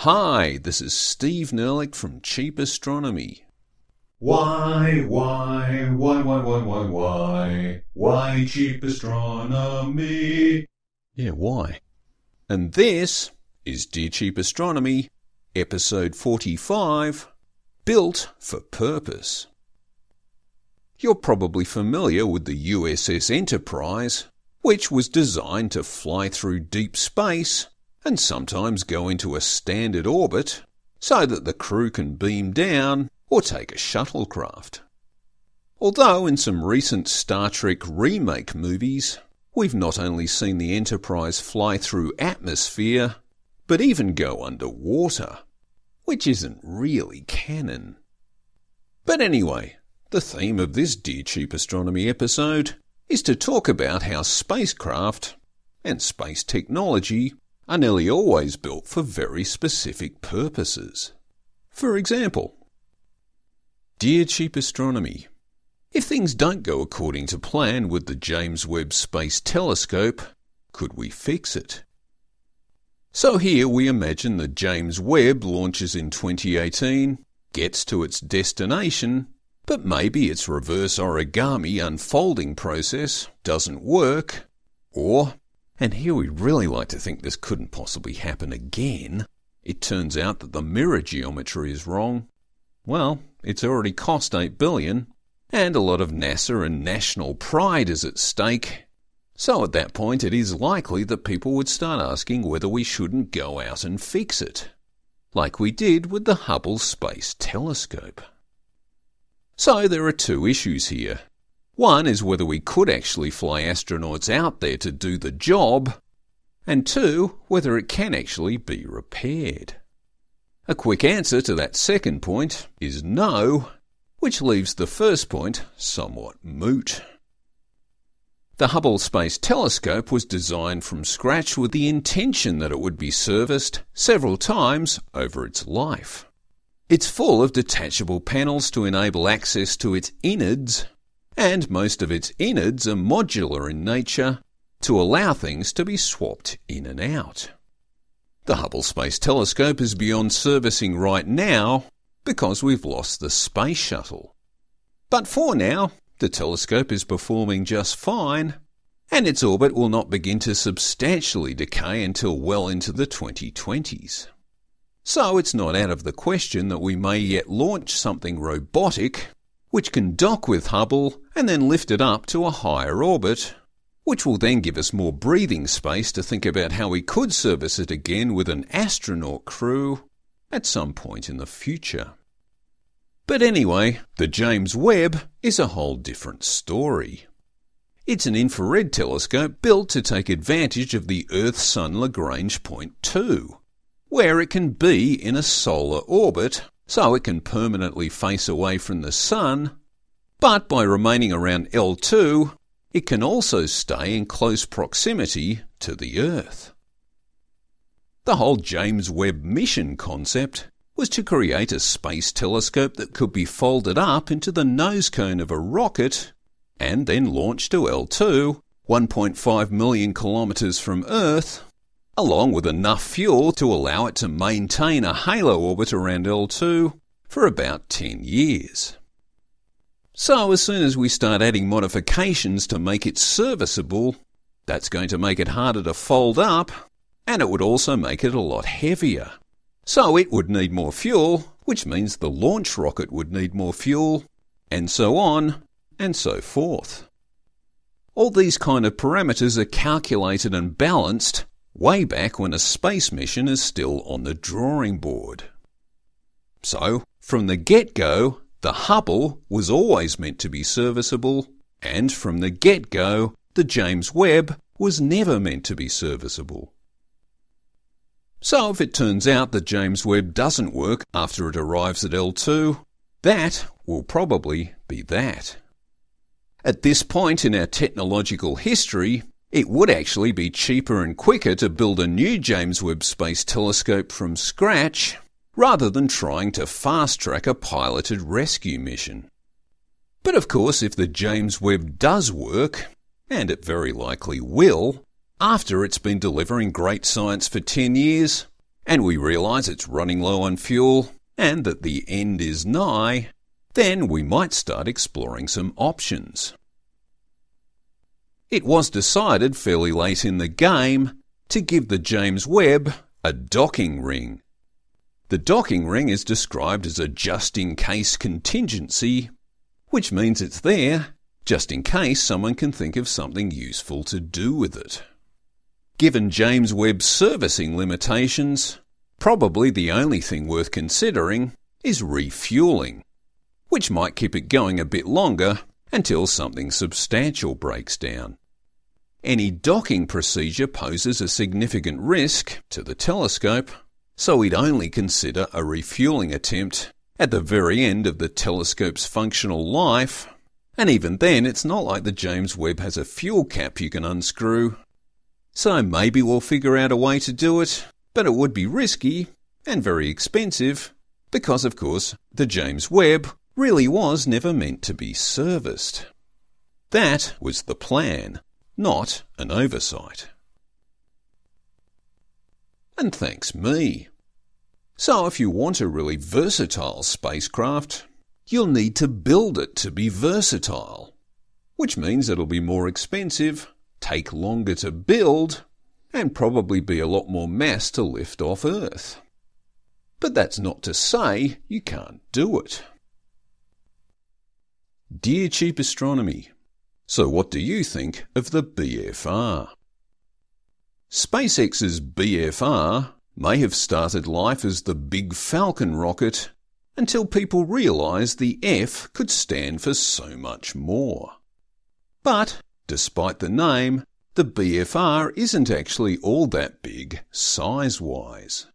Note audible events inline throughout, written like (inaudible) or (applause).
Hi, this is Steve Nerlich from Cheap Astronomy. Why, why, why, why, why, why, why, why cheap astronomy? Yeah, why? And this is Dear Cheap Astronomy, episode 45 Built for Purpose. You're probably familiar with the USS Enterprise, which was designed to fly through deep space and sometimes go into a standard orbit so that the crew can beam down or take a shuttlecraft. Although in some recent Star Trek remake movies, we've not only seen the Enterprise fly through atmosphere, but even go underwater, which isn't really canon. But anyway, the theme of this Dear Cheap Astronomy episode is to talk about how spacecraft and space technology are nearly always built for very specific purposes. For example, Dear Cheap Astronomy, if things don't go according to plan with the James Webb Space Telescope, could we fix it? So here we imagine the James Webb launches in 2018, gets to its destination, but maybe its reverse origami unfolding process doesn't work, or and here we really like to think this couldn't possibly happen again. It turns out that the mirror geometry is wrong. Well, it's already cost 8 billion, and a lot of NASA and national pride is at stake. So at that point it is likely that people would start asking whether we shouldn't go out and fix it. Like we did with the Hubble Space Telescope. So there are two issues here. One is whether we could actually fly astronauts out there to do the job, and two, whether it can actually be repaired. A quick answer to that second point is no, which leaves the first point somewhat moot. The Hubble Space Telescope was designed from scratch with the intention that it would be serviced several times over its life. It's full of detachable panels to enable access to its innards and most of its innards are modular in nature to allow things to be swapped in and out. The Hubble Space Telescope is beyond servicing right now because we've lost the space shuttle. But for now, the telescope is performing just fine, and its orbit will not begin to substantially decay until well into the 2020s. So it's not out of the question that we may yet launch something robotic which can dock with Hubble and then lift it up to a higher orbit, which will then give us more breathing space to think about how we could service it again with an astronaut crew at some point in the future. But anyway, the James Webb is a whole different story. It's an infrared telescope built to take advantage of the Earth Sun Lagrange Point 2, where it can be in a solar orbit so it can permanently face away from the Sun, but by remaining around L2, it can also stay in close proximity to the Earth. The whole James Webb mission concept was to create a space telescope that could be folded up into the nose cone of a rocket and then launched to L2, 1.5 million kilometres from Earth, along with enough fuel to allow it to maintain a halo orbit around L2 for about 10 years. So, as soon as we start adding modifications to make it serviceable, that's going to make it harder to fold up, and it would also make it a lot heavier. So, it would need more fuel, which means the launch rocket would need more fuel, and so on, and so forth. All these kind of parameters are calculated and balanced way back when a space mission is still on the drawing board. So, from the get go, the Hubble was always meant to be serviceable, and from the get go, the James Webb was never meant to be serviceable. So, if it turns out that James Webb doesn't work after it arrives at L2, that will probably be that. At this point in our technological history, it would actually be cheaper and quicker to build a new James Webb Space Telescope from scratch rather than trying to fast track a piloted rescue mission. But of course, if the James Webb does work, and it very likely will, after it's been delivering great science for 10 years, and we realise it's running low on fuel and that the end is nigh, then we might start exploring some options. It was decided fairly late in the game to give the James Webb a docking ring. The docking ring is described as a just in case contingency, which means it's there just in case someone can think of something useful to do with it. Given James Webb's servicing limitations, probably the only thing worth considering is refueling, which might keep it going a bit longer until something substantial breaks down. Any docking procedure poses a significant risk to the telescope, so we'd only consider a refueling attempt at the very end of the telescope's functional life, and even then it's not like the James Webb has a fuel cap you can unscrew. So maybe we'll figure out a way to do it, but it would be risky and very expensive because, of course, the James Webb really was never meant to be serviced. That was the plan, not an oversight. And thanks me. So if you want a really versatile spacecraft, you'll need to build it to be versatile, which means it'll be more expensive, take longer to build, and probably be a lot more mass to lift off Earth. But that's not to say you can't do it. Dear Cheap Astronomy, so what do you think of the BFR? SpaceX's BFR may have started life as the Big Falcon rocket until people realised the F could stand for so much more. But, despite the name, the BFR isn't actually all that big size wise.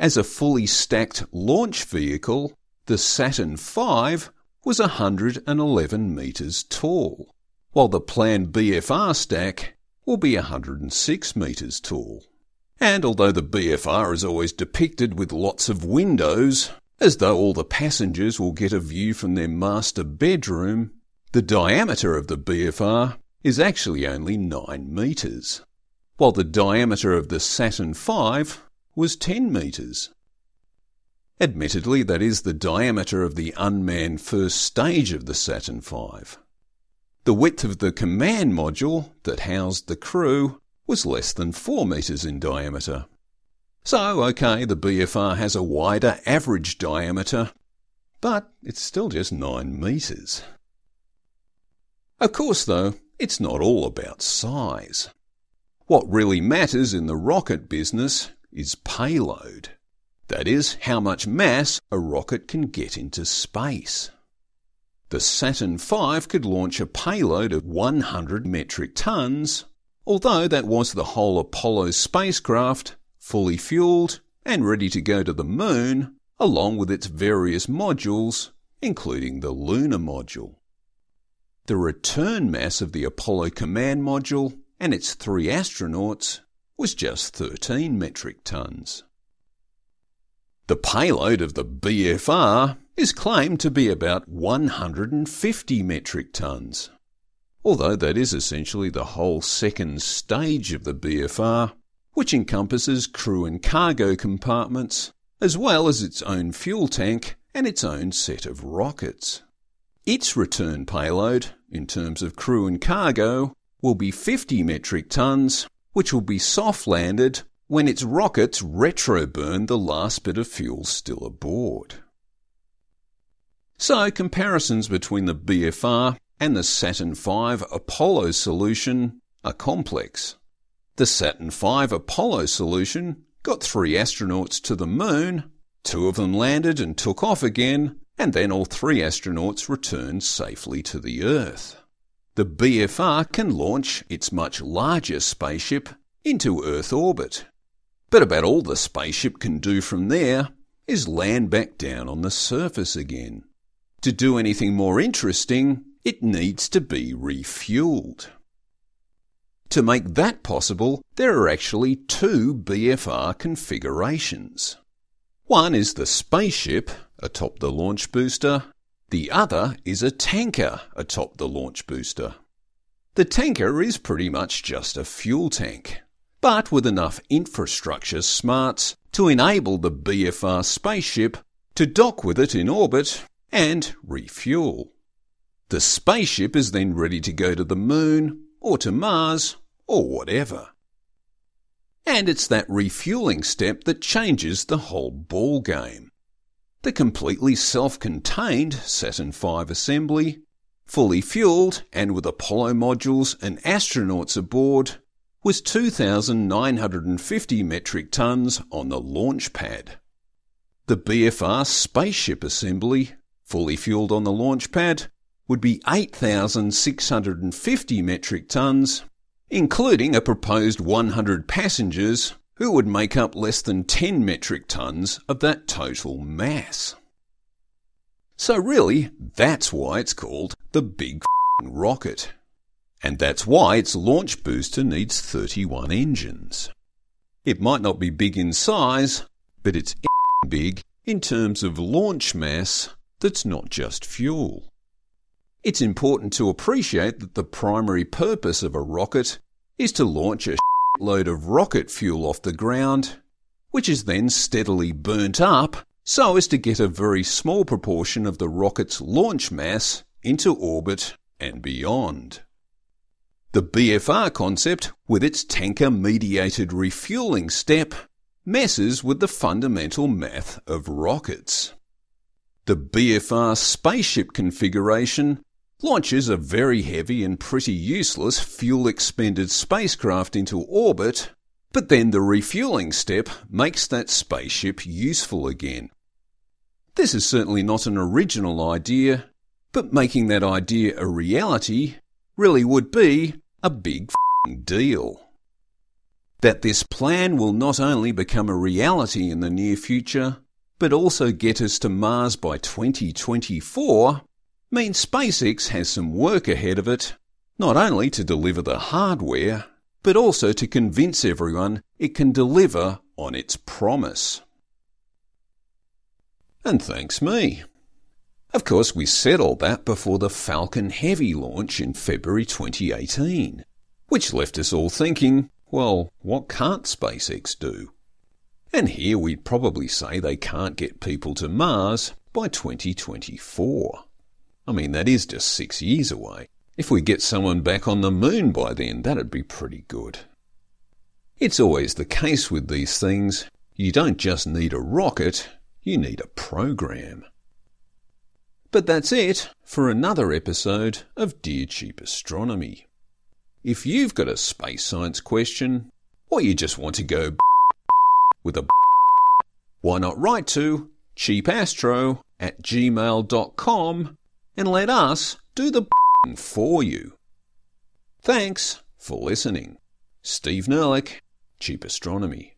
As a fully stacked launch vehicle, the Saturn V was 111 metres tall, while the planned BFR stack will be 106 metres tall. And although the BFR is always depicted with lots of windows, as though all the passengers will get a view from their master bedroom, the diameter of the BFR is actually only 9 metres, while the diameter of the Saturn V was 10 metres. Admittedly, that is the diameter of the unmanned first stage of the Saturn V. The width of the command module that housed the crew was less than 4 metres in diameter. So, okay, the BFR has a wider average diameter, but it's still just 9 metres. Of course, though, it's not all about size. What really matters in the rocket business is payload. That is, how much mass a rocket can get into space. The Saturn V could launch a payload of 100 metric tons, although that was the whole Apollo spacecraft, fully fueled and ready to go to the moon, along with its various modules, including the lunar module. The return mass of the Apollo command module and its three astronauts was just 13 metric tons. The payload of the BFR is claimed to be about 150 metric tons, although that is essentially the whole second stage of the BFR, which encompasses crew and cargo compartments, as well as its own fuel tank and its own set of rockets. Its return payload, in terms of crew and cargo, will be 50 metric tons, which will be soft landed when its rockets retroburn the last bit of fuel still aboard. So, comparisons between the BFR and the Saturn V Apollo solution are complex. The Saturn V Apollo solution got three astronauts to the moon, two of them landed and took off again, and then all three astronauts returned safely to the Earth. The BFR can launch its much larger spaceship into Earth orbit. But about all the spaceship can do from there is land back down on the surface again. To do anything more interesting, it needs to be refueled. To make that possible, there are actually two BFR configurations. One is the spaceship atop the launch booster, the other is a tanker atop the launch booster. The tanker is pretty much just a fuel tank, but with enough infrastructure smarts to enable the BFR spaceship to dock with it in orbit and refuel. The spaceship is then ready to go to the moon or to Mars or whatever. And it's that refueling step that changes the whole ball game. The completely self-contained Saturn V assembly, fully fueled and with Apollo modules and astronauts aboard, was 2,950 metric tons on the launch pad. The BFR spaceship assembly, fully fueled on the launch pad, would be 8,650 metric tons, including a proposed 100 passengers who would make up less than 10 metric tons of that total mass. So really, that's why it's called the Big Rocket. And that's why its launch booster needs 31 engines. It might not be big in size, but it's big in terms of launch mass that's not just fuel. It's important to appreciate that the primary purpose of a rocket is to launch a load of rocket fuel off the ground, which is then steadily burnt up so as to get a very small proportion of the rocket's launch mass into orbit and beyond. The BFR concept, with its tanker mediated refueling step, messes with the fundamental math of rockets. The BFR spaceship configuration launches a very heavy and pretty useless fuel expended spacecraft into orbit, but then the refueling step makes that spaceship useful again. This is certainly not an original idea, but making that idea a reality really would be a big deal. That this plan will not only become a reality in the near future, but also get us to Mars by 2024 means SpaceX has some work ahead of it, not only to deliver the hardware, but also to convince everyone it can deliver on its promise. And thanks me. Of course, we said all that before the Falcon Heavy launch in February 2018, which left us all thinking, well, what can't SpaceX do? And here we'd probably say they can't get people to Mars by 2024. I mean, that is just six years away. If we get someone back on the moon by then, that'd be pretty good. It's always the case with these things. You don't just need a rocket, you need a program. But that's it for another episode of Dear Cheap Astronomy. If you've got a space science question, or you just want to go (laughs) with a (laughs) why not write to cheapastro at gmail.com and let us do the (laughs) for you. Thanks for listening. Steve Nerlich, Cheap Astronomy.